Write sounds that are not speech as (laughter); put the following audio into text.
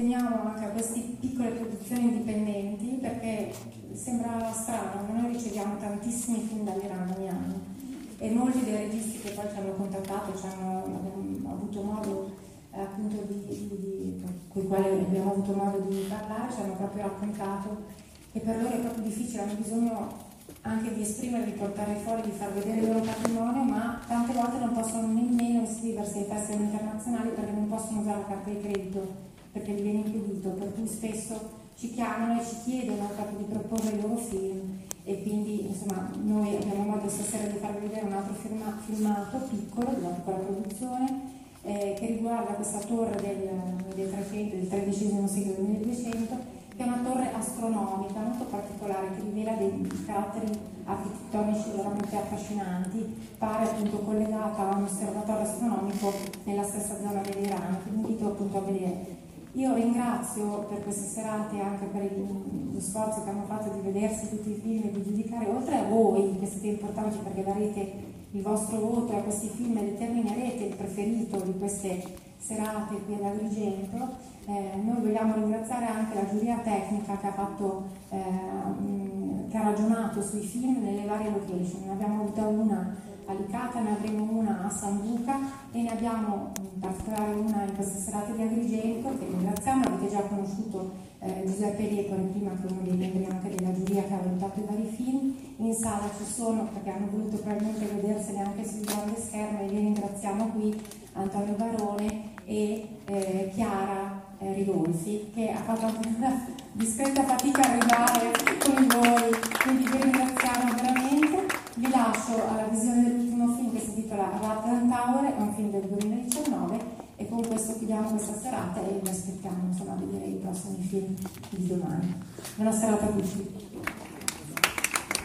teniamo anche a queste piccole produzioni indipendenti perché sembra strano, ma noi riceviamo tantissimi film dall'Iran ogni anno e molti dei registi che poi ci hanno contattato, ci hanno, avuto modo eh, appunto di, di, di, con i quali abbiamo avuto modo di parlare, ci hanno proprio raccontato che per loro è proprio difficile, hanno bisogno anche di esprimere, di portare fuori, di far vedere il loro patrimonio, ma tante volte non possono nemmeno iscriversi ai festival internazionali perché non possono usare la carta di credito perché gli viene impedito, per cui spesso ci chiamano e ci chiedono proprio di proporre i loro film e quindi insomma noi abbiamo modo stasera di farvi vedere un altro firma, filmato piccolo, di una piccola produzione eh, che riguarda questa torre del, del 300, del XIII secolo del 1200 che è una torre astronomica molto particolare che rivela dei caratteri architettonici veramente affascinanti, pare appunto collegata a un osservatorio astronomico nella stessa zona dell'Iran, che invito appunto a. Io ringrazio per queste serate anche per il, lo sforzo che hanno fatto di vedersi tutti i film e di giudicare, oltre a voi che siete importanti perché darete il vostro voto a questi film e determinerete il preferito di queste serate qui ad Agrigento. Eh, noi vogliamo ringraziare anche la giuria tecnica che ha, fatto, eh, che ha ragionato sui film nelle varie location. Ne abbiamo avuta una a ne avremo una a San Luca e ne abbiamo in particolare una in questa serata di Agrigento che ringraziamo, avete già conosciuto eh, Giuseppe Repore prima che uno dei membri anche della giuria che ha valutato i vari film, in sala ci sono perché hanno voluto probabilmente vederseli anche sul grande schermo e li ringraziamo qui Antonio Barone e eh, Chiara eh, Ridolfi che ha fatto anche una (laughs) discreta fatica a arrivare con voi, quindi vi ringraziamo veramente. Vi lascio alla visione dell'ultimo film che si intitola Rattan Tower, è un film del 2019 e con questo chiudiamo questa serata e vi aspettiamo insomma, a vedere i prossimi film di domani. Buona serata a tutti.